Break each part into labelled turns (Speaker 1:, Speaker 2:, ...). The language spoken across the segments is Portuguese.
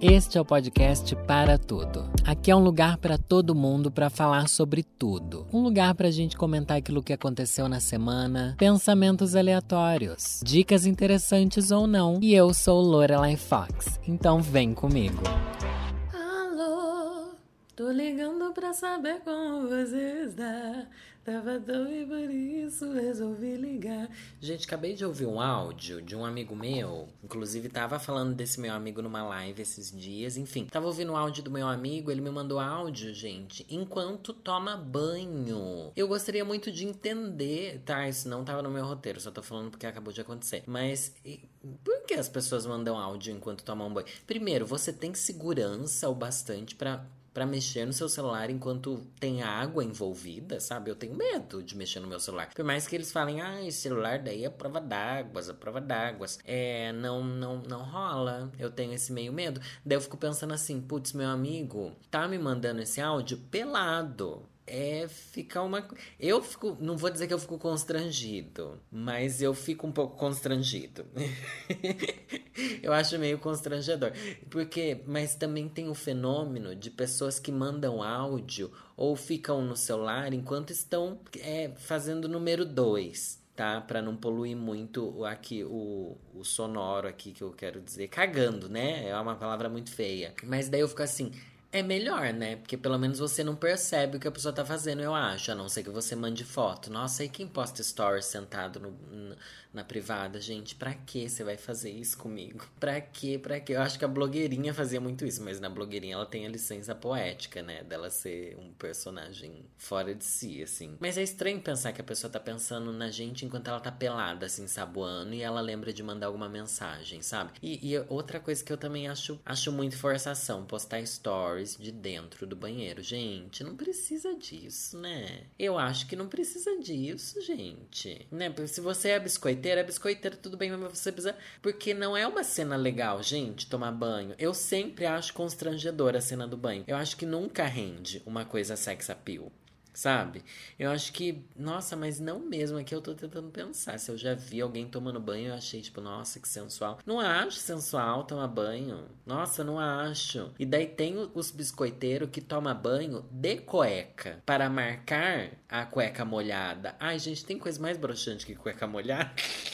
Speaker 1: Este é o podcast Para Tudo. Aqui é um lugar para todo mundo para falar sobre tudo. Um lugar para a gente comentar aquilo que aconteceu na semana, pensamentos aleatórios, dicas interessantes ou não. E eu sou Lorelai Fox, então vem comigo.
Speaker 2: Alô, tô ligando pra saber como você está. Tava tão por isso resolvi ligar.
Speaker 1: Gente, acabei de ouvir um áudio de um amigo meu. Inclusive, tava falando desse meu amigo numa live esses dias. Enfim, tava ouvindo o áudio do meu amigo. Ele me mandou áudio, gente, enquanto toma banho. Eu gostaria muito de entender. Tá, isso não tava no meu roteiro. Só tô falando porque acabou de acontecer. Mas. Por que as pessoas mandam áudio enquanto tomam banho? Primeiro, você tem segurança o bastante para para mexer no seu celular enquanto tem água envolvida, sabe? Eu tenho medo de mexer no meu celular. Por mais que eles falem, ah, esse celular daí é prova d'água, é prova d'água. É, não, não, não rola. Eu tenho esse meio medo. Daí eu fico pensando assim, putz, meu amigo tá me mandando esse áudio pelado é ficar uma. Eu fico. Não vou dizer que eu fico constrangido, mas eu fico um pouco constrangido. eu acho meio constrangedor. Porque. Mas também tem o fenômeno de pessoas que mandam áudio ou ficam no celular enquanto estão é, fazendo número 2 tá? Para não poluir muito aqui o, o sonoro aqui que eu quero dizer. Cagando, né? É uma palavra muito feia. Mas daí eu fico assim, é melhor, né? Porque pelo menos você não percebe o que a pessoa tá fazendo, eu acho. A não ser que você mande foto. Nossa, e quem posta stories sentado no, na privada? Gente, pra que você vai fazer isso comigo? Pra que, pra que? Eu acho que a blogueirinha fazia muito isso, mas na blogueirinha ela tem a licença poética, né? Dela ser um personagem fora de si, assim. Mas é estranho pensar que a pessoa tá pensando na gente enquanto ela tá pelada, assim, saboando, e ela lembra de mandar alguma mensagem, sabe? E, e outra coisa que eu também acho, acho muito forçação, postar stories de dentro do banheiro. Gente, não precisa disso, né? Eu acho que não precisa disso, gente. Né? Se você é biscoiteira, biscoiteira, tudo bem, mas você precisa. Porque não é uma cena legal, gente, tomar banho. Eu sempre acho constrangedora a cena do banho. Eu acho que nunca rende uma coisa sex appeal sabe? Eu acho que, nossa, mas não mesmo, aqui eu tô tentando pensar. Se eu já vi alguém tomando banho, eu achei, tipo, nossa, que sensual. Não acho sensual tomar banho. Nossa, não acho. E daí tem os biscoiteiros que toma banho de cueca para marcar a cueca molhada. Ai, gente, tem coisa mais broxante que cueca molhada?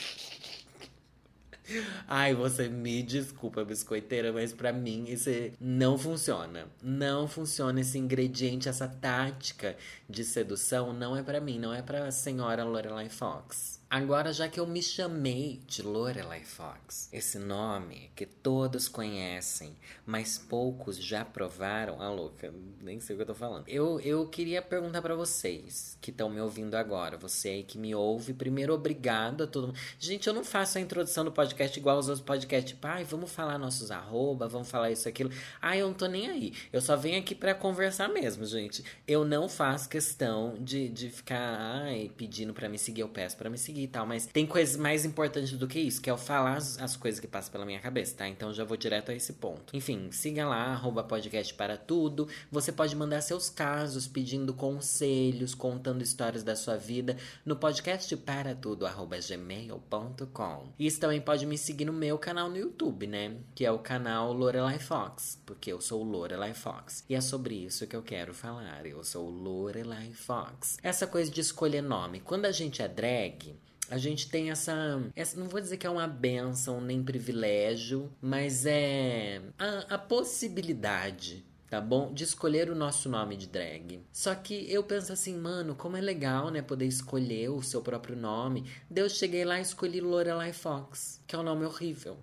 Speaker 1: Ai, você me desculpa, biscoiteira, mas para mim isso não funciona. Não funciona esse ingrediente, essa tática de sedução não é para mim, não é para senhora Lorelai Fox. Agora, já que eu me chamei de Lorelai Fox, esse nome que todos conhecem, mas poucos já provaram. Ah, louca, nem sei o que eu tô falando. Eu, eu queria perguntar para vocês que estão me ouvindo agora, você aí que me ouve, primeiro, obrigado a todo mundo. Gente, eu não faço a introdução do podcast igual aos outros podcasts, tipo, ai, vamos falar nossos arroba, vamos falar isso, aquilo. Ai, eu não tô nem aí. Eu só venho aqui para conversar mesmo, gente. Eu não faço questão de, de ficar, ai, pedindo para me seguir, eu peço para me seguir e tal, mas tem coisas mais importantes do que isso, que é eu falar as, as coisas que passam pela minha cabeça, tá? Então já vou direto a esse ponto. Enfim, siga lá, arroba podcast para tudo. Você pode mandar seus casos, pedindo conselhos, contando histórias da sua vida no podcast para tudo, arroba gmail.com. Isso também pode me seguir no meu canal no YouTube, né? Que é o canal Lorelai Fox, porque eu sou Lorelai Fox. E é sobre isso que eu quero falar. Eu sou Lorelai Fox. Essa coisa de escolher nome. Quando a gente é drag, a gente tem essa, essa, Não vou dizer que é uma benção nem privilégio, mas é a, a possibilidade tá bom? De escolher o nosso nome de drag. Só que eu penso assim, mano, como é legal, né? Poder escolher o seu próprio nome. Eu cheguei lá e escolhi Lorelai Fox, que é um nome horrível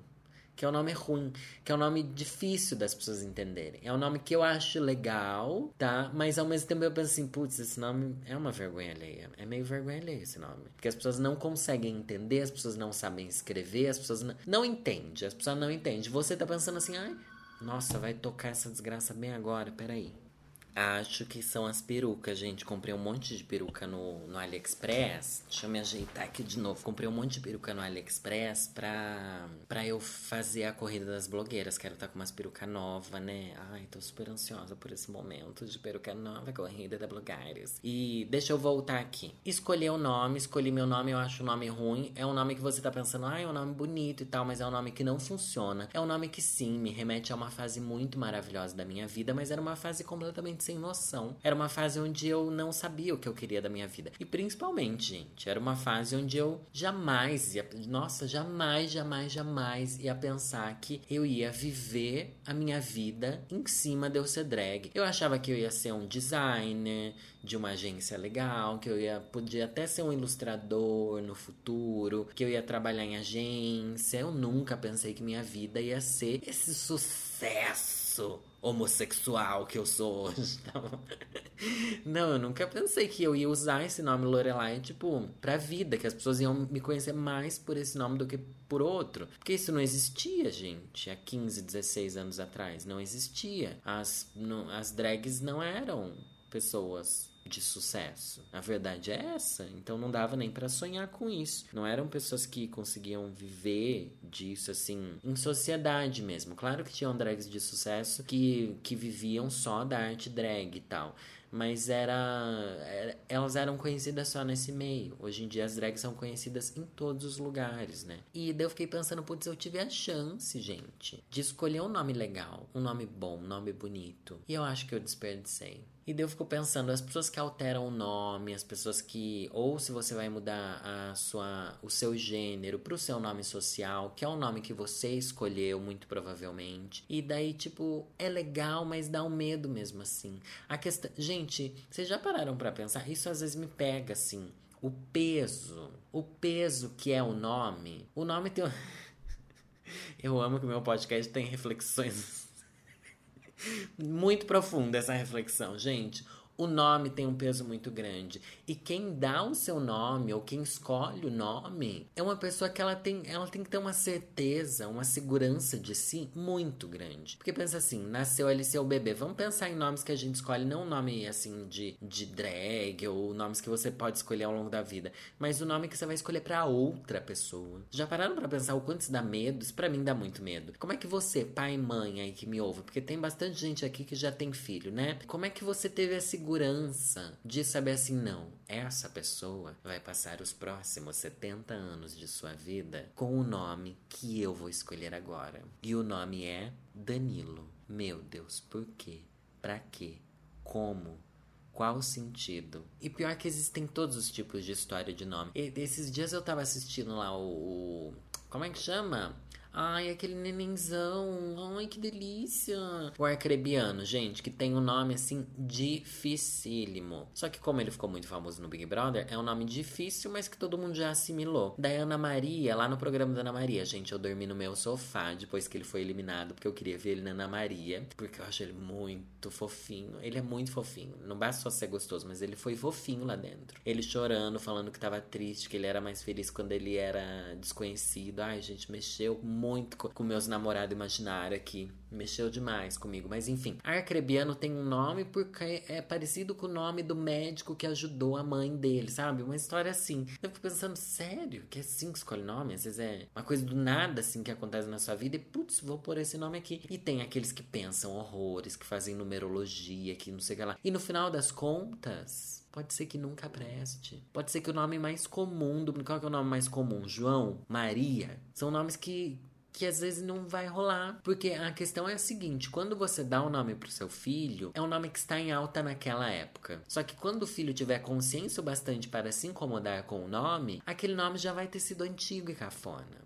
Speaker 1: que é um nome ruim, que é um nome difícil das pessoas entenderem. É um nome que eu acho legal, tá? Mas ao mesmo tempo eu penso assim, putz, esse nome é uma vergonha alheia. É meio vergonha alheia esse nome. Porque as pessoas não conseguem entender, as pessoas não sabem escrever, as pessoas não, não entendem, as pessoas não entendem. Você tá pensando assim, ai, nossa, vai tocar essa desgraça bem agora, peraí. Acho que são as perucas, gente. Comprei um monte de peruca no, no AliExpress. Deixa eu me ajeitar aqui de novo. Comprei um monte de peruca no AliExpress pra, pra eu fazer a corrida das blogueiras. Quero estar tá com umas perucas novas, né? Ai, tô super ansiosa por esse momento de peruca nova, corrida da blogueiras. E deixa eu voltar aqui. Escolhi o nome, escolhi meu nome, eu acho o nome ruim. É um nome que você tá pensando, ah, é um nome bonito e tal, mas é um nome que não funciona. É um nome que sim, me remete a uma fase muito maravilhosa da minha vida, mas era uma fase completamente sem noção. Era uma fase onde eu não sabia o que eu queria da minha vida. E principalmente, gente, era uma fase onde eu jamais ia, nossa, jamais, jamais, jamais ia pensar que eu ia viver a minha vida em cima de eu ser drag. Eu achava que eu ia ser um designer de uma agência legal, que eu ia podia até ser um ilustrador no futuro, que eu ia trabalhar em agência. Eu nunca pensei que minha vida ia ser esse sucesso homossexual que eu sou hoje. Não, eu nunca pensei que eu ia usar esse nome Lorelai, tipo, pra vida, que as pessoas iam me conhecer mais por esse nome do que por outro. Porque isso não existia, gente, há 15, 16 anos atrás. Não existia. As, não, as drags não eram pessoas de sucesso. A verdade é essa. Então não dava nem para sonhar com isso. Não eram pessoas que conseguiam viver disso assim em sociedade mesmo. Claro que tinham drags de sucesso que, que viviam só da arte drag e tal. Mas era, era, elas eram conhecidas só nesse meio. Hoje em dia as drags são conhecidas em todos os lugares, né? E daí eu fiquei pensando, putz, eu tive a chance, gente, de escolher um nome legal, um nome bom, um nome bonito. E eu acho que eu desperdicei. E daí eu fico pensando, as pessoas que alteram o nome, as pessoas que. Ou se você vai mudar a sua, o seu gênero pro seu nome social, que é o nome que você escolheu, muito provavelmente. E daí, tipo, é legal, mas dá um medo mesmo assim. A questão. Gente, vocês já pararam para pensar? Isso às vezes me pega assim. O peso. O peso que é o nome. O nome tem. eu amo que meu podcast tem reflexões muito profunda essa reflexão, gente o nome tem um peso muito grande. E quem dá o seu nome ou quem escolhe o nome é uma pessoa que ela tem, ela tem que ter uma certeza, uma segurança de si muito grande. Porque pensa assim, nasceu ali seu bebê. Vamos pensar em nomes que a gente escolhe, não nome assim de, de drag ou nomes que você pode escolher ao longo da vida, mas o nome que você vai escolher para outra pessoa. Já pararam para pensar o quanto isso dá medo? Isso pra mim dá muito medo. Como é que você, pai e mãe aí que me ouve, porque tem bastante gente aqui que já tem filho, né? Como é que você teve a segurança segurança de saber assim, não, essa pessoa vai passar os próximos 70 anos de sua vida com o nome que eu vou escolher agora. E o nome é Danilo. Meu Deus, por quê? Pra quê? Como? Qual sentido? E pior que existem todos os tipos de história de nome. E, esses dias eu tava assistindo lá o, o. Como é que chama? Ai, aquele nenenzão. Ai, que delícia. O Arcrebiano, gente, que tem um nome assim dificílimo. Só que como ele ficou muito famoso no Big Brother, é um nome difícil, mas que todo mundo já assimilou. Da Ana Maria, lá no programa da Ana Maria, gente, eu dormi no meu sofá depois que ele foi eliminado, porque eu queria ver ele na Ana Maria, porque eu acho ele muito fofinho. Ele é muito fofinho. Não basta só ser gostoso, mas ele foi fofinho lá dentro. Ele chorando, falando que tava triste, que ele era mais feliz quando ele era desconhecido. Ai, gente, mexeu muito muito com meus namorados imaginários aqui. Mexeu demais comigo. Mas enfim, Arcrebiano tem um nome porque é parecido com o nome do médico que ajudou a mãe dele, sabe? Uma história assim. Eu fico pensando, sério? Que é assim que escolhe nome? Às vezes é uma coisa do nada assim que acontece na sua vida e putz, vou pôr esse nome aqui. E tem aqueles que pensam horrores, que fazem numerologia, que não sei o que lá. E no final das contas, Pode ser que nunca preste. Pode ser que o nome mais comum do. Qual é o nome mais comum? João? Maria? São nomes que que às vezes não vai rolar. Porque a questão é a seguinte: quando você dá um nome pro seu filho, é um nome que está em alta naquela época. Só que quando o filho tiver consciência o bastante para se incomodar com o nome, aquele nome já vai ter sido antigo e cafona.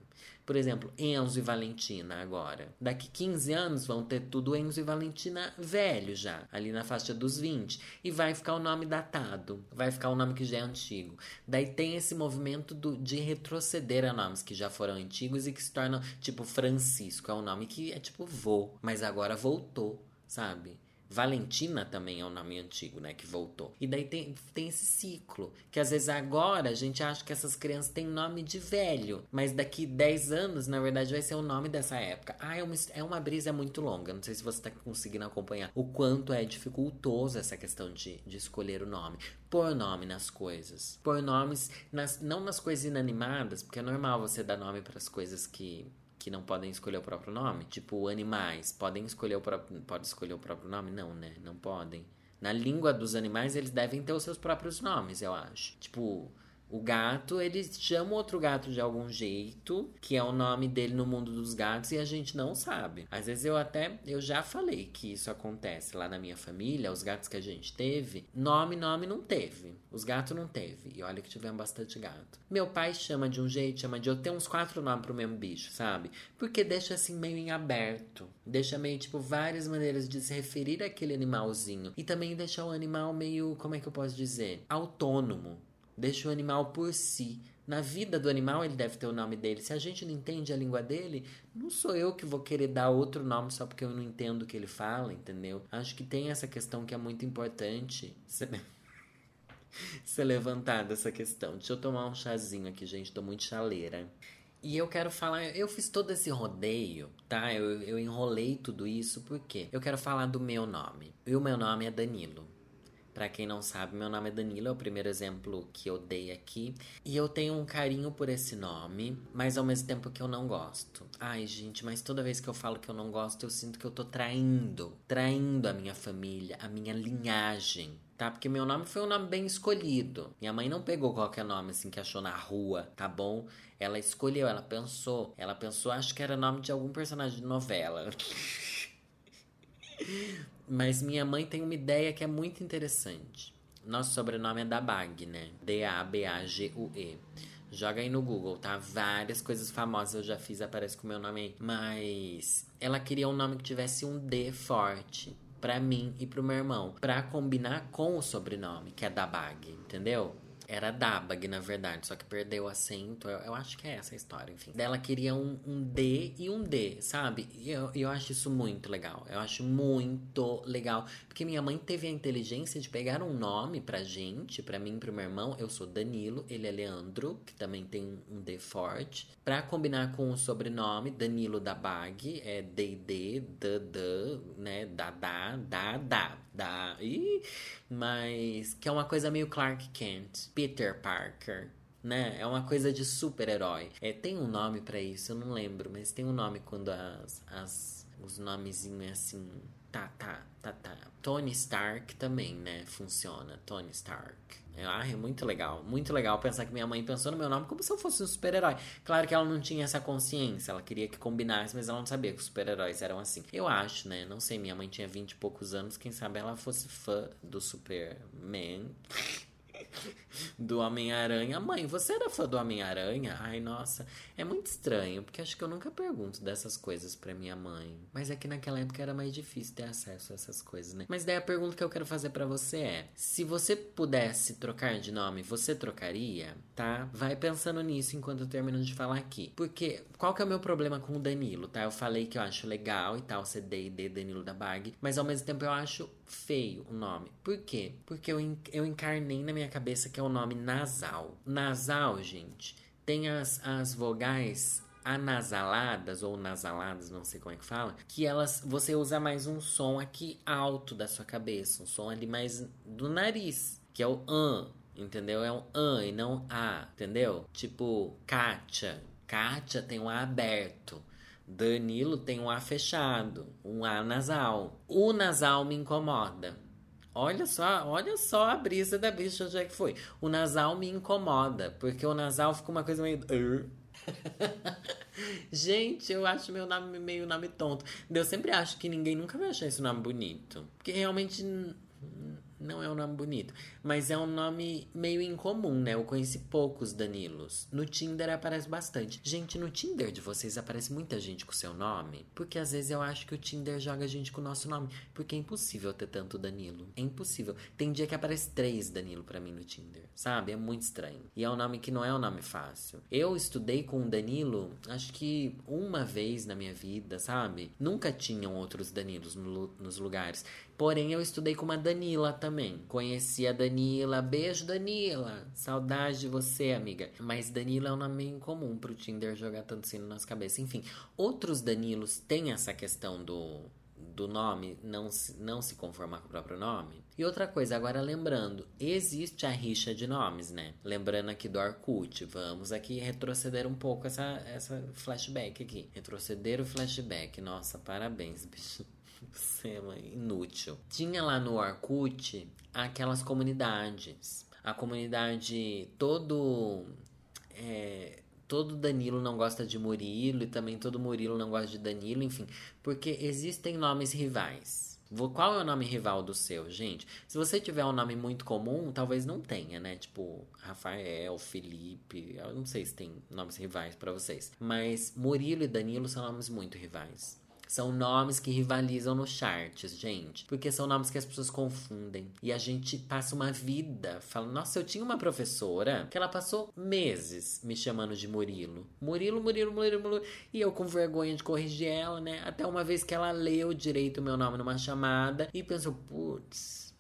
Speaker 1: Por exemplo, Enzo e Valentina agora. Daqui 15 anos vão ter tudo Enzo e Valentina velho já, ali na faixa dos 20. E vai ficar o nome datado, vai ficar o nome que já é antigo. Daí tem esse movimento do, de retroceder a nomes que já foram antigos e que se tornam, tipo, Francisco. É um nome que é tipo vô, mas agora voltou, sabe? Valentina também é um nome antigo, né? Que voltou. E daí tem, tem esse ciclo. Que às vezes agora a gente acha que essas crianças têm nome de velho. Mas daqui 10 anos, na verdade, vai ser o nome dessa época. Ah, é uma, é uma brisa muito longa. Não sei se você tá conseguindo acompanhar o quanto é dificultoso essa questão de, de escolher o nome. Pôr nome nas coisas. Pôr nomes, nas, não nas coisas inanimadas, porque é normal você dar nome para as coisas que que não podem escolher o próprio nome? Tipo, animais podem escolher o próprio, pode escolher o próprio nome? Não, né? Não podem. Na língua dos animais, eles devem ter os seus próprios nomes, eu acho. Tipo, o gato, eles chamam outro gato de algum jeito, que é o nome dele no mundo dos gatos, e a gente não sabe. Às vezes eu até, eu já falei que isso acontece lá na minha família, os gatos que a gente teve, nome, nome não teve. Os gatos não teve. E olha que tivemos bastante gato. Meu pai chama de um jeito, chama de outro. Tem uns quatro nomes pro mesmo bicho, sabe? Porque deixa assim meio em aberto. Deixa meio, tipo, várias maneiras de se referir àquele animalzinho. E também deixa o animal meio, como é que eu posso dizer? Autônomo. Deixa o animal por si. Na vida do animal, ele deve ter o nome dele. Se a gente não entende a língua dele, não sou eu que vou querer dar outro nome só porque eu não entendo o que ele fala, entendeu? Acho que tem essa questão que é muito importante ser, ser levantada essa questão. Deixa eu tomar um chazinho aqui, gente. Tô muito chaleira. E eu quero falar, eu fiz todo esse rodeio, tá? Eu, eu enrolei tudo isso porque eu quero falar do meu nome. E o meu nome é Danilo. Para quem não sabe, meu nome é Danilo, é o primeiro exemplo que eu dei aqui. E eu tenho um carinho por esse nome, mas ao mesmo tempo que eu não gosto. Ai, gente, mas toda vez que eu falo que eu não gosto, eu sinto que eu tô traindo. Traindo a minha família, a minha linhagem tá? Porque meu nome foi um nome bem escolhido. Minha mãe não pegou qualquer nome assim que achou na rua, tá bom? Ela escolheu, ela pensou. Ela pensou, acho que era nome de algum personagem de novela. Mas minha mãe tem uma ideia que é muito interessante. Nosso sobrenome é Dabag, né? D-A-B-A-G-U-E. Joga aí no Google, tá? Várias coisas famosas eu já fiz, aparece com o meu nome aí. Mas ela queria um nome que tivesse um D forte para mim e pro meu irmão, para combinar com o sobrenome, que é Dabag, entendeu? Era Dabag, na verdade, só que perdeu o acento. Eu, eu, acho que é essa a história, enfim. Ela queria um, um D e um D, sabe? E eu, eu acho isso muito legal. Eu acho muito legal. Porque minha mãe teve a inteligência de pegar um nome pra gente, pra mim e pro meu irmão. Eu sou Danilo, ele é Leandro, que também tem um D forte. Pra combinar com o sobrenome, Danilo da Bag, é D-D, D-D, né? Dadá, Dadá, da. Ih, mas que é uma coisa meio Clark Kent, Peter Parker. Né? É uma coisa de super-herói. É, tem um nome para isso, eu não lembro, mas tem um nome quando as, as os nomezinhos é assim. Tá, tá, tá, tá. Tony Stark também, né? Funciona. Tony Stark. Ah, é muito legal, muito legal pensar que minha mãe pensou no meu nome como se eu fosse um super-herói. Claro que ela não tinha essa consciência, ela queria que combinasse, mas ela não sabia que os super-heróis eram assim. Eu acho, né? Não sei, minha mãe tinha 20 e poucos anos, quem sabe ela fosse fã do Superman. do Homem-Aranha. Mãe, você era fã do Homem-Aranha? Ai, nossa, é muito estranho, porque acho que eu nunca pergunto dessas coisas pra minha mãe. Mas é que naquela época era mais difícil ter acesso a essas coisas, né? Mas daí a pergunta que eu quero fazer para você é: se você pudesse trocar de nome, você trocaria? Tá? Vai pensando nisso enquanto eu termino de falar aqui. Porque qual que é o meu problema com o Danilo, tá? Eu falei que eu acho legal e tal, ser D&D Danilo da Bag, mas ao mesmo tempo eu acho feio o nome. Por quê? Porque eu, eu encarnei na minha cabeça que é o nome nasal. Nasal, gente, tem as, as vogais anasaladas ou nasaladas, não sei como é que fala, que elas você usa mais um som aqui alto da sua cabeça, um som ali mais do nariz, que é o an, entendeu? É um an e não a, entendeu? Tipo, Kátia. Kátia tem um A aberto. Danilo tem um A fechado, um A nasal. O nasal me incomoda. Olha só, olha só a brisa da bicha já que foi. O nasal me incomoda, porque o nasal fica uma coisa meio. Gente, eu acho meu nome meio nome tonto. Eu sempre acho que ninguém nunca vai achar esse nome bonito. Porque realmente Não é um nome bonito. Mas é um nome meio incomum, né? Eu conheci poucos Danilos. No Tinder aparece bastante. Gente, no Tinder de vocês aparece muita gente com seu nome? Porque às vezes eu acho que o Tinder joga gente com o nosso nome. Porque é impossível ter tanto Danilo. É impossível. Tem dia que aparece três Danilo para mim no Tinder. Sabe? É muito estranho. E é um nome que não é um nome fácil. Eu estudei com o Danilo, acho que uma vez na minha vida, sabe? Nunca tinham outros Danilos no, nos lugares. Porém, eu estudei com uma Danila também. Conheci a Danila. Beijo, Danila. Saudade de você, amiga. Mas Danila é um nome incomum pro Tinder jogar tanto assim na nossa cabeça. Enfim, outros Danilos têm essa questão do, do nome não se, não se conformar com o próprio nome. E outra coisa, agora lembrando, existe a rixa de nomes, né? Lembrando aqui do Arcute. Vamos aqui retroceder um pouco essa, essa flashback aqui. Retroceder o flashback. Nossa, parabéns, bicho. Você inútil. Tinha lá no Orkut aquelas comunidades. A comunidade todo. É, todo Danilo não gosta de Murilo e também todo Murilo não gosta de Danilo, enfim, porque existem nomes rivais. Qual é o nome rival do seu, gente? Se você tiver um nome muito comum, talvez não tenha, né? Tipo, Rafael, Felipe, eu não sei se tem nomes rivais para vocês. Mas Murilo e Danilo são nomes muito rivais. São nomes que rivalizam nos charts, gente. Porque são nomes que as pessoas confundem. E a gente passa uma vida falando. Nossa, eu tinha uma professora que ela passou meses me chamando de Murilo. Murilo, Murilo, Murilo, Murilo. E eu com vergonha de corrigir ela, né? Até uma vez que ela leu direito o meu nome numa chamada e pensou, putz,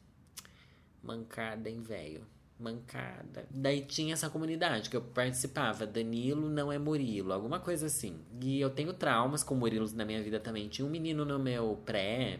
Speaker 1: mancada, hein, velho? Mancada. Daí tinha essa comunidade que eu participava. Danilo não é Murilo, alguma coisa assim. E eu tenho traumas com Murilos na minha vida também. Tinha um menino no meu pré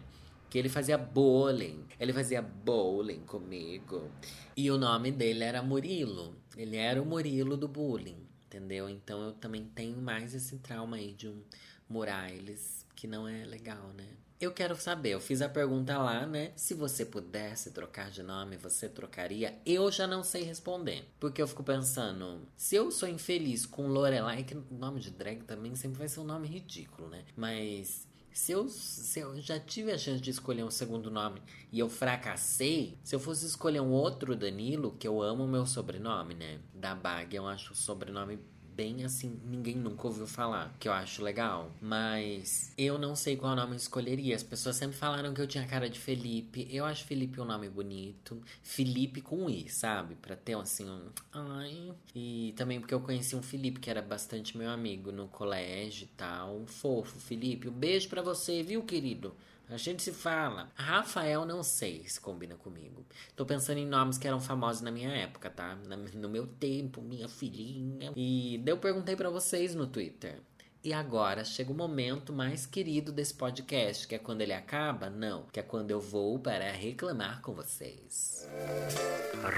Speaker 1: que ele fazia bowling. Ele fazia bowling comigo. E o nome dele era Murilo. Ele era o Murilo do bullying, entendeu? Então eu também tenho mais esse trauma aí de um Morales, que não é legal, né? Eu quero saber, eu fiz a pergunta lá, né? Se você pudesse trocar de nome, você trocaria? Eu já não sei responder. Porque eu fico pensando, se eu sou infeliz com Lorelai, que nome de drag também sempre vai ser um nome ridículo, né? Mas se eu, se eu já tive a chance de escolher um segundo nome e eu fracassei, se eu fosse escolher um outro Danilo, que eu amo o meu sobrenome, né? Da Bag, eu acho o sobrenome bem assim, ninguém nunca ouviu falar, que eu acho legal. Mas eu não sei qual nome eu escolheria. As pessoas sempre falaram que eu tinha cara de Felipe. Eu acho Felipe um nome bonito. Felipe com I, sabe? Pra ter assim um. Ai. E também porque eu conheci um Felipe que era bastante meu amigo no colégio e tal. Um fofo, Felipe. Um beijo para você, viu, querido? A gente se fala. Rafael, não sei se combina comigo. Tô pensando em nomes que eram famosos na minha época, tá? No meu tempo, minha filhinha. E eu perguntei para vocês no Twitter. E agora chega o momento mais querido desse podcast, que é quando ele acaba? Não, que é quando eu vou para reclamar com vocês.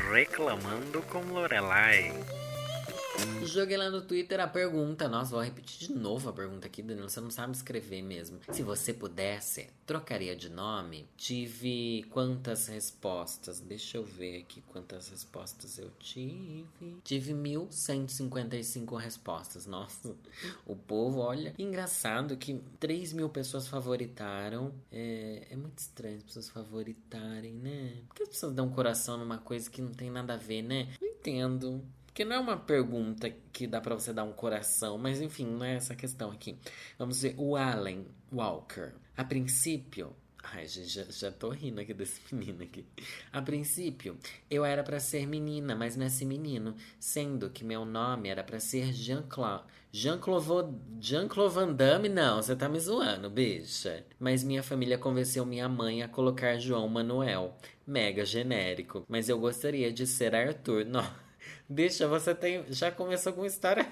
Speaker 3: Reclamando com Lorelai.
Speaker 1: Joguei lá no Twitter a pergunta. Nossa, vou repetir de novo a pergunta aqui, Danilo. Você não sabe escrever mesmo. Se você pudesse, trocaria de nome? Tive quantas respostas? Deixa eu ver aqui quantas respostas eu tive. Tive 1155 respostas. Nossa, o povo, olha. Engraçado que 3 mil pessoas favoritaram. É, é muito estranho as pessoas favoritarem, né? Por que as pessoas dão coração numa coisa que não tem nada a ver, né? Não entendo. Porque não é uma pergunta que dá para você dar um coração, mas enfim, não é essa questão aqui. Vamos ver o Allen Walker. A princípio, Ai, já, já tô rindo aqui desse menino aqui. A princípio, eu era para ser menina, mas nasci menino, sendo que meu nome era para ser Jean-Claude. Jean-Claude Jean Van Damme? Não, você tá me zoando, bicha. Mas minha família convenceu minha mãe a colocar João Manuel. Mega genérico. Mas eu gostaria de ser Arthur. Não. Bicha, você tem. Já começou com história.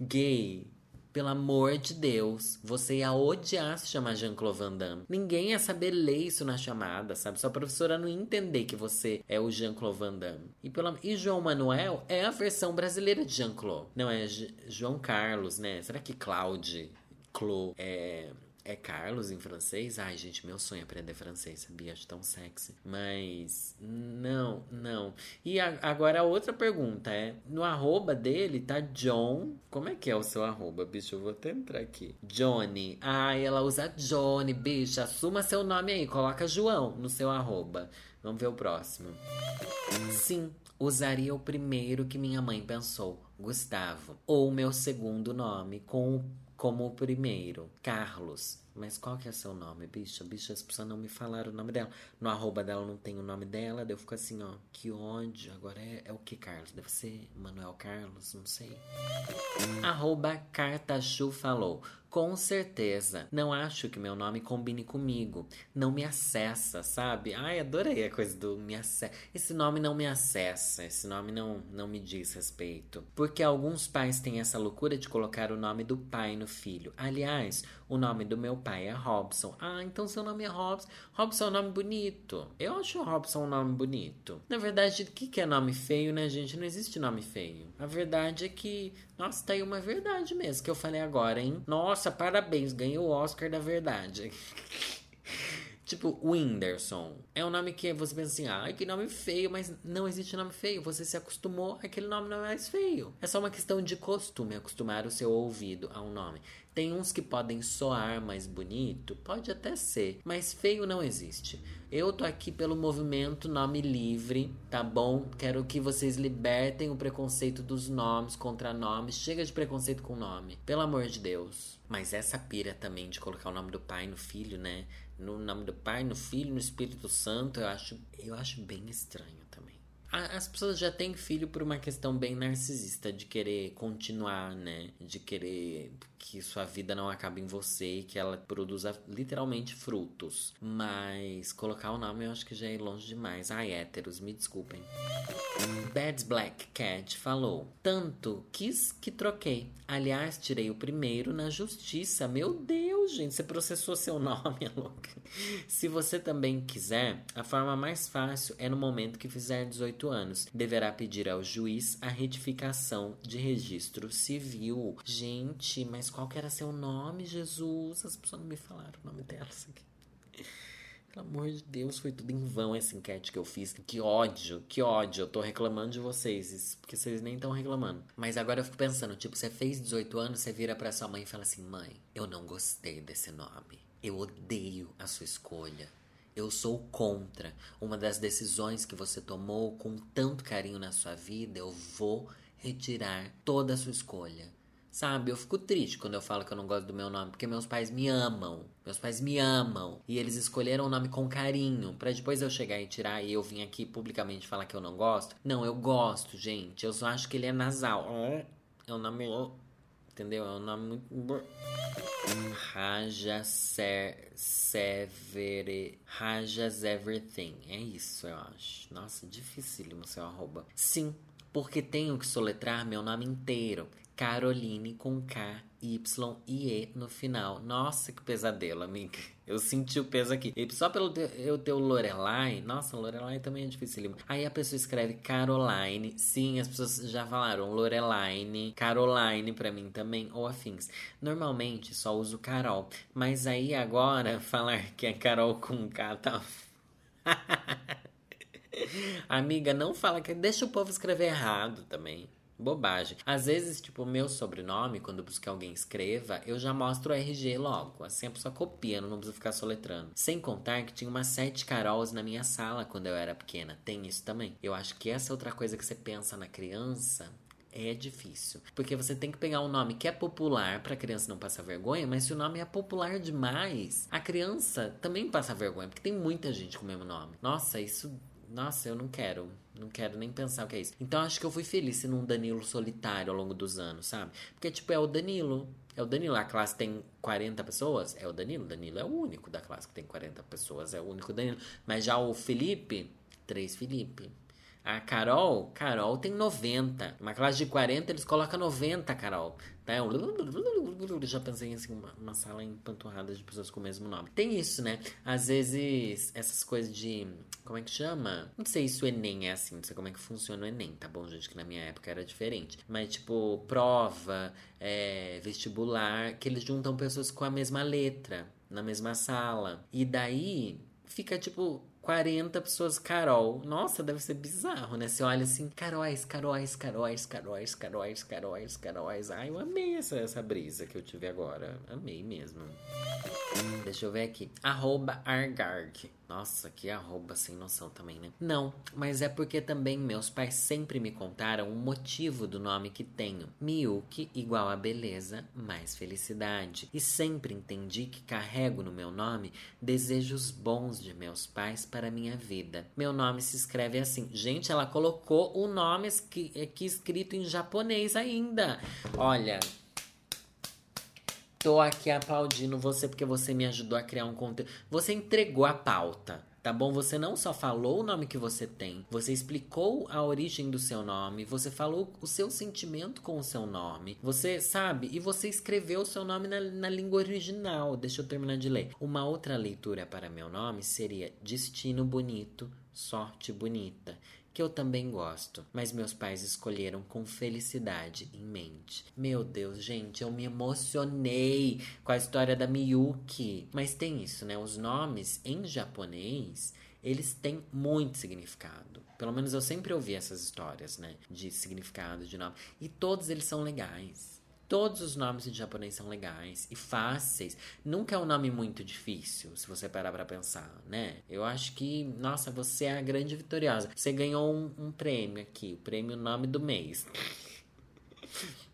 Speaker 1: Gay. Pelo amor de Deus, você ia odiar se chamar Jean-Claude Van Damme. Ninguém ia saber ler isso na chamada, sabe? Sua professora não ia entender que você é o Jean-Claude Van Damme. E, pela... e João Manuel é a versão brasileira de Jean-Claude. Não é J João Carlos, né? Será que Claude, Clo, é é Carlos em francês? Ai, gente, meu sonho é aprender francês, sabia? Acho tão sexy. Mas não, não. E a, agora a outra pergunta é: no arroba dele tá John. Como é que é o seu arroba, bicho? Eu vou até entrar aqui. Johnny. Ai, ela usa Johnny, bicho. Assuma seu nome aí, coloca João no seu arroba. Vamos ver o próximo. Sim, usaria o primeiro que minha mãe pensou, Gustavo. Ou meu segundo nome, com, como o primeiro, Carlos. Mas qual que é seu nome, bicha? Bicha, as pessoas não me falaram o nome dela. No arroba dela não tem o nome dela. Daí eu fico assim, ó. Que ódio. Agora é, é o que, Carlos? Deve ser Manuel Carlos? Não sei. Arroba Cartachu falou. Com certeza. Não acho que meu nome combine comigo. Não me acessa, sabe? Ai, adorei a coisa do me acessa. Esse nome não me acessa. Esse nome não, não me diz respeito. Porque alguns pais têm essa loucura de colocar o nome do pai no filho. Aliás, o nome do meu pai é Robson. Ah, então seu nome é Robson. Robson é um nome bonito. Eu acho Robson um nome bonito. Na verdade, o que é nome feio, né, gente? Não existe nome feio. A verdade é que. Nossa, tá aí uma verdade mesmo que eu falei agora, hein? Nossa, parabéns, ganhou o Oscar da verdade. Tipo, Whindersson. É um nome que você pensa assim, ai, que nome feio, mas não existe nome feio. Você se acostumou, aquele nome não é mais feio. É só uma questão de costume, acostumar o seu ouvido a um nome. Tem uns que podem soar mais bonito, pode até ser, mas feio não existe. Eu tô aqui pelo movimento Nome Livre, tá bom? Quero que vocês libertem o preconceito dos nomes contra nomes. Chega de preconceito com nome, pelo amor de Deus. Mas essa pira também de colocar o nome do pai no filho, né? No nome do pai, no filho, no Espírito Santo, eu acho, eu acho bem estranho também as pessoas já têm filho por uma questão bem narcisista de querer continuar, né? De querer que sua vida não acabe em você e que ela produza literalmente frutos. Mas colocar o nome eu acho que já é longe demais. Ai, héteros, me desculpem. Bad Black Cat falou: Tanto quis que troquei. Aliás, tirei o primeiro na justiça. Meu Deus, gente, você processou seu nome, é louca. Se você também quiser, a forma mais fácil é no momento que fizer 18 anos. Deverá pedir ao juiz a retificação de registro civil. Gente, mas qual que era seu nome, Jesus? As pessoas não me falaram o nome delas aqui. Pelo amor de Deus, foi tudo em vão essa enquete que eu fiz. Que ódio, que ódio. Eu tô reclamando de vocês, porque vocês nem estão reclamando. Mas agora eu fico pensando, tipo, você fez 18 anos, você vira pra sua mãe e fala assim: mãe, eu não gostei desse nome. Eu odeio a sua escolha. Eu sou contra uma das decisões que você tomou com tanto carinho na sua vida. Eu vou retirar toda a sua escolha. Sabe, eu fico triste quando eu falo que eu não gosto do meu nome, porque meus pais me amam. Meus pais me amam. E eles escolheram o nome com carinho. para depois eu chegar e tirar e eu vim aqui publicamente falar que eu não gosto. Não, eu gosto, gente. Eu só acho que ele é nasal. É um nome. Entendeu? É um nome muito. Raja ser, Severe. Rajas Everything. É isso, eu acho. Nossa, dificílimo seu arroba. Sim, porque tenho que soletrar meu nome inteiro. Caroline com K, Y e E no final. Nossa, que pesadelo, amiga. Eu senti o peso aqui. E só pelo eu ter o Lorelai. Nossa, Lorelai também é difícil. Aí a pessoa escreve Caroline. Sim, as pessoas já falaram Loreline, Caroline pra mim também, ou afins. Normalmente só uso Carol. Mas aí agora falar que é Carol com K tá. Amiga, não fala que. Deixa o povo escrever errado também. Bobagem. Às vezes, tipo, meu sobrenome, quando buscar alguém escreva, eu já mostro o RG logo. Assim a pessoa copia, não precisa ficar soletrando. Sem contar que tinha umas sete Carols na minha sala quando eu era pequena. Tem isso também. Eu acho que essa é outra coisa que você pensa na criança é difícil. Porque você tem que pegar um nome que é popular pra criança não passar vergonha, mas se o nome é popular demais, a criança também passa vergonha, porque tem muita gente com o mesmo nome. Nossa, isso nossa, eu não quero. Não quero nem pensar o que é isso. Então acho que eu fui feliz sendo um Danilo solitário ao longo dos anos, sabe? Porque, tipo, é o Danilo. É o Danilo. A classe tem 40 pessoas, é o Danilo. Danilo é o único da classe que tem 40 pessoas, é o único Danilo. Mas já o Felipe, três Felipe. A Carol, Carol tem 90. Uma classe de 40, eles colocam 90, Carol. Tá? Eu já pensei em assim, uma, uma sala empanturrada de pessoas com o mesmo nome. Tem isso, né? Às vezes, essas coisas de. Como é que chama? Não sei se o Enem é assim, não sei como é que funciona o Enem, tá bom, gente? Que na minha época era diferente. Mas, tipo, prova, é, vestibular, que eles juntam pessoas com a mesma letra na mesma sala. E daí fica tipo 40 pessoas Carol. Nossa, deve ser bizarro, né? Você olha assim, Caróis, Caróis, Caróis, Caróis, Caróis, Caróis, Caróis. Ai, eu amei essa, essa brisa que eu tive agora. Amei mesmo. Deixa eu ver aqui. Arroba Argarg. Nossa, que arroba sem noção também, né? Não, mas é porque também meus pais sempre me contaram o motivo do nome que tenho. Miyuki igual a beleza mais felicidade. E sempre entendi que carrego no meu nome desejos bons de meus pais para minha vida. Meu nome se escreve assim. Gente, ela colocou o nome aqui, aqui escrito em japonês ainda. Olha, Tô aqui aplaudindo você porque você me ajudou a criar um conteúdo. Você entregou a pauta. Tá bom? Você não só falou o nome que você tem, você explicou a origem do seu nome, você falou o seu sentimento com o seu nome, você sabe, e você escreveu o seu nome na, na língua original. Deixa eu terminar de ler. Uma outra leitura para meu nome seria Destino Bonito, Sorte Bonita que eu também gosto, mas meus pais escolheram com felicidade em mente. Meu Deus, gente, eu me emocionei com a história da Miyuki. Mas tem isso, né? Os nomes em japonês, eles têm muito significado. Pelo menos eu sempre ouvi essas histórias, né? De significado de nome. E todos eles são legais. Todos os nomes em japonês são legais e fáceis. Nunca é um nome muito difícil, se você parar pra pensar, né? Eu acho que, nossa, você é a grande vitoriosa. Você ganhou um, um prêmio aqui, o prêmio Nome do Mês.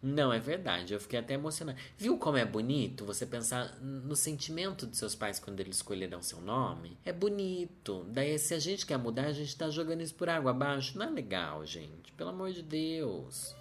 Speaker 1: Não, é verdade. Eu fiquei até emocionada. Viu como é bonito você pensar no sentimento de seus pais quando eles escolheram seu nome? É bonito. Daí, se a gente quer mudar, a gente tá jogando isso por água abaixo. Não é legal, gente. Pelo amor de Deus.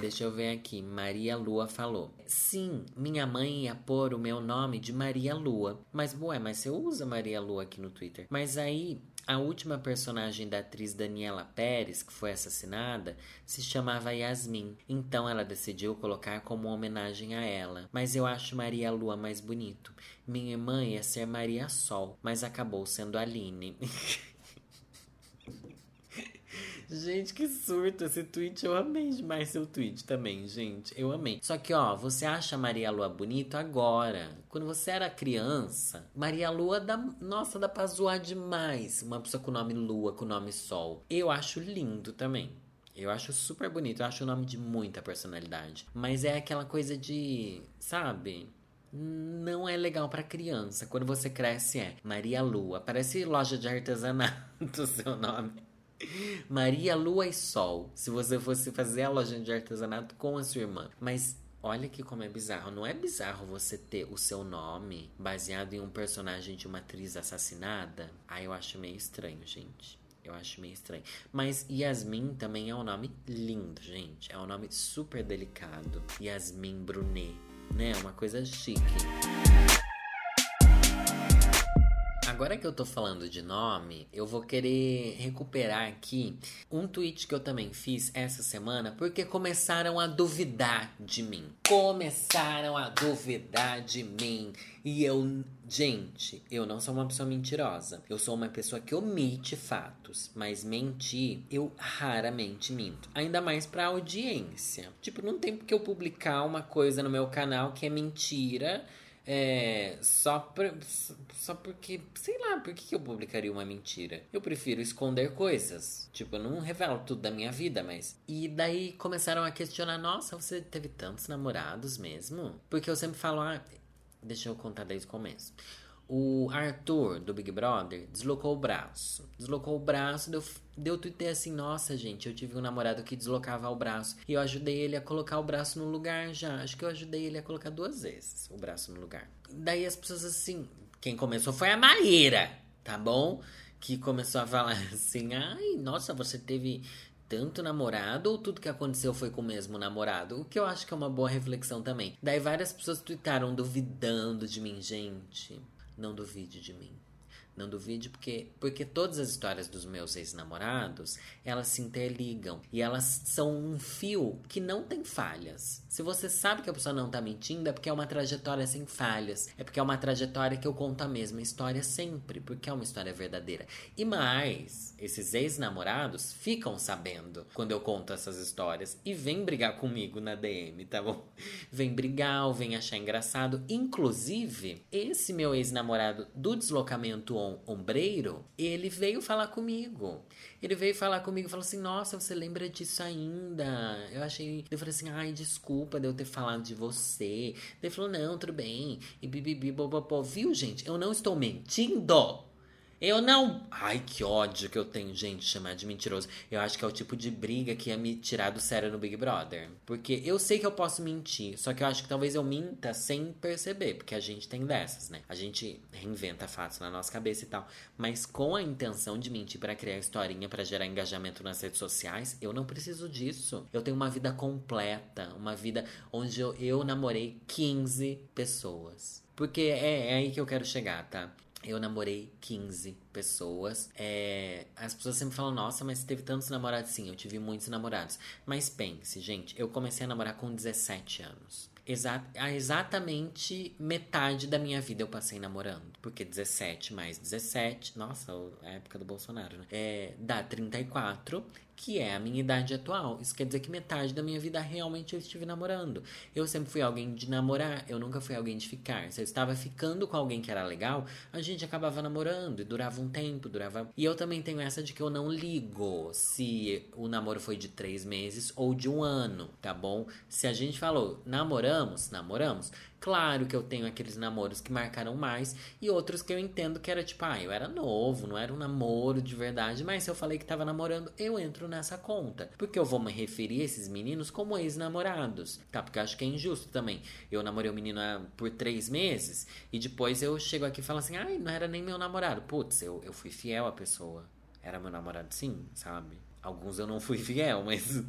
Speaker 1: Deixa eu ver aqui. Maria Lua falou. Sim, minha mãe ia pôr o meu nome de Maria Lua. Mas, ué, mas você usa Maria Lua aqui no Twitter. Mas aí a última personagem da atriz Daniela Pérez, que foi assassinada, se chamava Yasmin, então ela decidiu colocar como homenagem a ela. Mas eu acho Maria Lua mais bonito. Minha irmã ia ser Maria Sol, mas acabou sendo Aline. Gente, que surto esse tweet. Eu amei demais seu tweet também, gente. Eu amei. Só que, ó, você acha Maria Lua bonito agora. Quando você era criança, Maria Lua dá. Nossa, dá pra zoar demais. Uma pessoa com o nome Lua, com o nome Sol. Eu acho lindo também. Eu acho super bonito. Eu acho o nome de muita personalidade. Mas é aquela coisa de. Sabe? não é legal para criança. Quando você cresce é Maria Lua. Parece loja de artesanato o seu nome. Maria, Lua e Sol. Se você fosse fazer a loja de artesanato com a sua irmã. Mas olha que como é bizarro. Não é bizarro você ter o seu nome baseado em um personagem de uma atriz assassinada? Ah, eu acho meio estranho, gente. Eu acho meio estranho. Mas Yasmin também é um nome lindo, gente. É um nome super delicado. Yasmin Brunet, né? Uma coisa chique. Agora que eu tô falando de nome, eu vou querer recuperar aqui um tweet que eu também fiz essa semana, porque começaram a duvidar de mim. Começaram a duvidar de mim. E eu, gente, eu não sou uma pessoa mentirosa. Eu sou uma pessoa que omite fatos, mas mentir, eu raramente minto. Ainda mais pra audiência. Tipo, não tem porque eu publicar uma coisa no meu canal que é mentira é, só, pra, só porque, sei lá, por que eu publicaria uma mentira? Eu prefiro esconder coisas. Tipo, eu não revelo tudo da minha vida, mas. E daí começaram a questionar: nossa, você teve tantos namorados mesmo? Porque eu sempre falo, ah, deixa eu contar desde o começo. O Arthur, do Big Brother, deslocou o braço. Deslocou o braço, deu, deu tweet assim: Nossa, gente, eu tive um namorado que deslocava o braço. E eu ajudei ele a colocar o braço no lugar já. Acho que eu ajudei ele a colocar duas vezes o braço no lugar. Daí as pessoas assim. Quem começou foi a Maíra, tá bom? Que começou a falar assim: Ai, nossa, você teve tanto namorado ou tudo que aconteceu foi com o mesmo namorado? O que eu acho que é uma boa reflexão também. Daí várias pessoas tweetaram duvidando de mim, gente. Não duvide de mim. Não duvide, porque, porque todas as histórias dos meus ex-namorados, elas se interligam. E elas são um fio que não tem falhas. Se você sabe que a pessoa não tá mentindo, é porque é uma trajetória sem falhas. É porque é uma trajetória que eu conto a mesma história sempre, porque é uma história verdadeira. E mais, esses ex-namorados ficam sabendo quando eu conto essas histórias e vem brigar comigo na DM, tá bom? Vem brigar ou vem achar engraçado. Inclusive, esse meu ex-namorado do deslocamento ombreiro, ele veio falar comigo. Ele veio falar comigo falou assim: Nossa, você lembra disso ainda? Eu achei. Eu falei assim: Ai, desculpa de eu ter falado de você. Ele falou: Não, tudo bem. E bibibi, bobopó. Viu, gente? Eu não estou mentindo. Eu não. Ai, que ódio que eu tenho, gente, chamar de mentiroso. Eu acho que é o tipo de briga que ia me tirar do sério no Big Brother. Porque eu sei que eu posso mentir, só que eu acho que talvez eu minta sem perceber, porque a gente tem dessas, né? A gente reinventa fatos na nossa cabeça e tal. Mas com a intenção de mentir para criar historinha, para gerar engajamento nas redes sociais, eu não preciso disso. Eu tenho uma vida completa, uma vida onde eu, eu namorei 15 pessoas. Porque é, é aí que eu quero chegar, tá? Eu namorei 15 pessoas. É, as pessoas sempre falam, nossa, mas teve tantos namorados? Sim, eu tive muitos namorados. Mas pense, gente, eu comecei a namorar com 17 anos. Exa exatamente metade da minha vida eu passei namorando. Porque 17 mais 17, nossa, a época do Bolsonaro, né? É, dá 34 que é a minha idade atual. Isso quer dizer que metade da minha vida realmente eu estive namorando. Eu sempre fui alguém de namorar, eu nunca fui alguém de ficar. Se eu estava ficando com alguém que era legal, a gente acabava namorando e durava um tempo, durava. E eu também tenho essa de que eu não ligo se o namoro foi de três meses ou de um ano, tá bom? Se a gente falou namoramos, namoramos. Claro que eu tenho aqueles namoros que marcaram mais e outros que eu entendo que era tipo, ah, eu era novo, não era um namoro de verdade, mas se eu falei que tava namorando, eu entro nessa conta. Porque eu vou me referir a esses meninos como ex-namorados, tá? Porque eu acho que é injusto também. Eu namorei o um menino por três meses e depois eu chego aqui e falo assim, ai, não era nem meu namorado. Putz, eu, eu fui fiel à pessoa. Era meu namorado sim, sabe? Alguns eu não fui fiel, mas,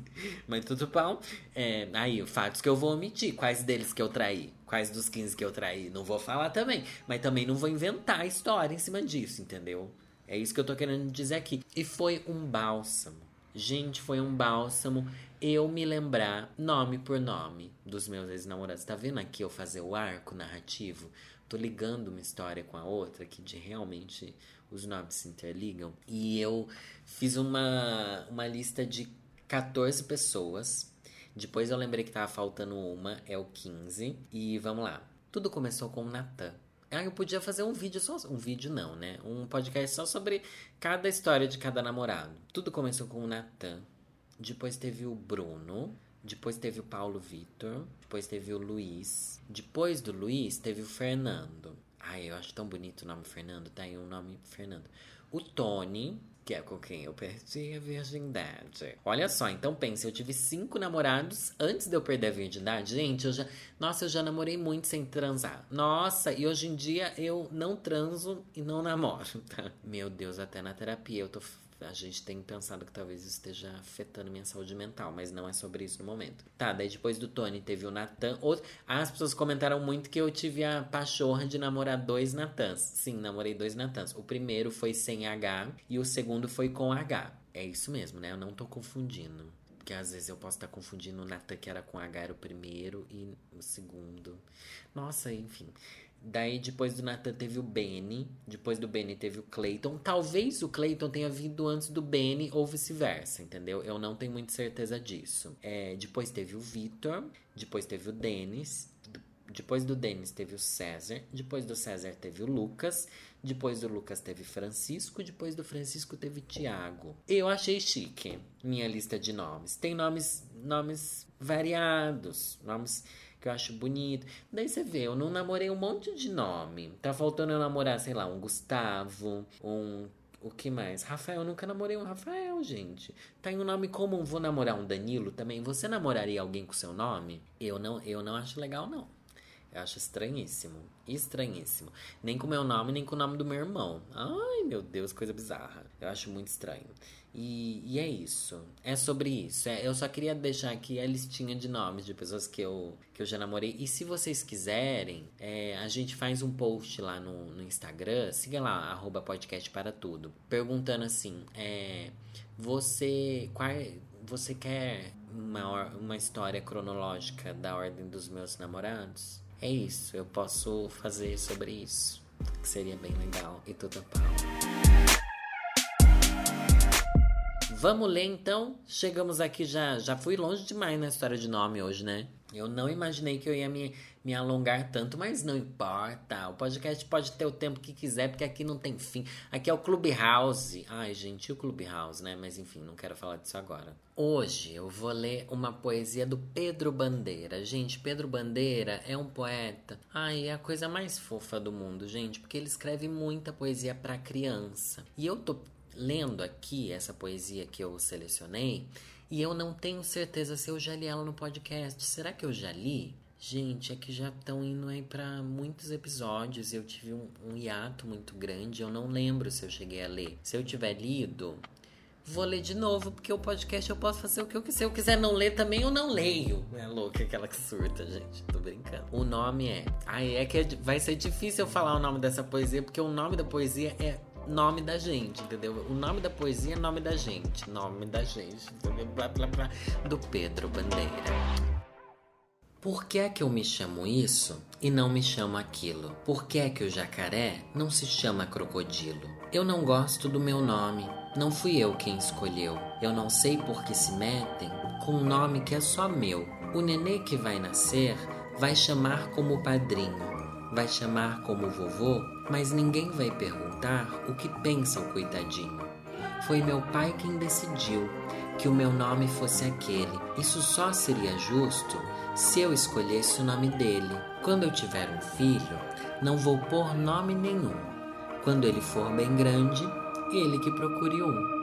Speaker 1: mas tudo bom. É, aí, fatos que eu vou omitir. Quais deles que eu traí? Quais dos 15 que eu traí? Não vou falar também. Mas também não vou inventar história em cima disso, entendeu? É isso que eu tô querendo dizer aqui. E foi um bálsamo. Gente, foi um bálsamo eu me lembrar nome por nome dos meus ex-namorados. Tá vendo aqui eu fazer o arco narrativo? Tô ligando uma história com a outra que de realmente os nomes se interligam. E eu fiz uma, uma lista de 14 pessoas. Depois eu lembrei que tava faltando uma, é o 15. E vamos lá. Tudo começou com o Natan. Ah, eu podia fazer um vídeo só. Um vídeo não, né? Um podcast só sobre cada história de cada namorado. Tudo começou com o Natan. Depois teve o Bruno. Depois teve o Paulo Vitor. Depois teve o Luiz. Depois do Luiz teve o Fernando. Ai, eu acho tão bonito o nome Fernando. Tá aí um nome Fernando. O Tony, que é com quem eu perdi a virgindade. Olha só, então pense, eu tive cinco namorados antes de eu perder a virgindade. Gente, eu já. Nossa, eu já namorei muito sem transar. Nossa, e hoje em dia eu não transo e não namoro, tá? Meu Deus, até na terapia eu tô a gente tem pensado que talvez isso esteja afetando minha saúde mental, mas não é sobre isso no momento. Tá, daí depois do Tony teve o Natan. Outro... Ah, as pessoas comentaram muito que eu tive a pachorra de namorar dois Natans. Sim, namorei dois Natans. O primeiro foi sem H e o segundo foi com H. É isso mesmo, né? Eu não tô confundindo. Porque às vezes eu posso estar confundindo o Natan que era com H era o primeiro e o segundo. Nossa, enfim. Daí, depois do Nathan, teve o Benny. Depois do Benny, teve o Clayton. Talvez o Clayton tenha vindo antes do Benny ou vice-versa, entendeu? Eu não tenho muita certeza disso. É, depois teve o Victor. Depois teve o Dennis. Depois do Denis teve o César. Depois do César teve o Lucas. Depois do Lucas teve Francisco. Depois do Francisco teve Tiago. Eu achei chique minha lista de nomes. Tem nomes, nomes variados. Nomes que eu acho bonito. Daí você vê, eu não namorei um monte de nome. Tá faltando eu namorar, sei lá, um Gustavo, um. O que mais? Rafael, eu nunca namorei um Rafael, gente. Tá em um nome comum, vou namorar um Danilo também. Você namoraria alguém com seu nome? Eu não, eu não acho legal, não. Eu acho estranhíssimo. Estranhíssimo. Nem com o meu nome, nem com o nome do meu irmão. Ai, meu Deus, coisa bizarra. Eu acho muito estranho. E, e é isso. É sobre isso. É, eu só queria deixar aqui a listinha de nomes de pessoas que eu, que eu já namorei. E se vocês quiserem, é, a gente faz um post lá no, no Instagram. Siga lá, arroba podcast para tudo. Perguntando assim: é, você. Qual, você quer uma, uma história cronológica da ordem dos meus namorados? É isso, eu posso fazer sobre isso. Que seria bem legal e tudo pau. Vamos ler então? Chegamos aqui já. Já fui longe demais na história de nome hoje, né? Eu não imaginei que eu ia me, me alongar tanto, mas não importa. O podcast pode ter o tempo que quiser, porque aqui não tem fim. Aqui é o Clubhouse. Ai, gente, o Clubhouse, né? Mas enfim, não quero falar disso agora. Hoje eu vou ler uma poesia do Pedro Bandeira. Gente, Pedro Bandeira é um poeta. Ai, é a coisa mais fofa do mundo, gente, porque ele escreve muita poesia para criança. E eu tô lendo aqui essa poesia que eu selecionei e eu não tenho certeza se eu já li ela no podcast. Será que eu já li? Gente, é que já estão indo aí para muitos episódios. Eu tive um, um hiato muito grande. Eu não lembro se eu cheguei a ler. Se eu tiver lido, vou ler de novo, porque o podcast eu posso fazer o que eu quiser. Se eu quiser não ler também, eu não leio. É louca aquela que surta, gente. Tô brincando. O nome é. Ai, é que vai ser difícil eu falar o nome dessa poesia, porque o nome da poesia é nome da gente, entendeu? O nome da poesia é nome da gente. Nome da gente, entendeu? Blá, blá, blá. Do Pedro Bandeira. Por que é que eu me chamo isso e não me chamo aquilo? Por que é que o jacaré não se chama crocodilo? Eu não gosto do meu nome, não fui eu quem escolheu. Eu não sei por que se metem com um nome que é só meu. O nenê que vai nascer vai chamar como padrinho, vai chamar como vovô, mas ninguém vai perguntar o que pensa o coitadinho. Foi meu pai quem decidiu que o meu nome fosse aquele. Isso só seria justo se eu escolhesse o nome dele. Quando eu tiver um filho, não vou pôr nome nenhum. Quando ele for bem grande, ele que procure um.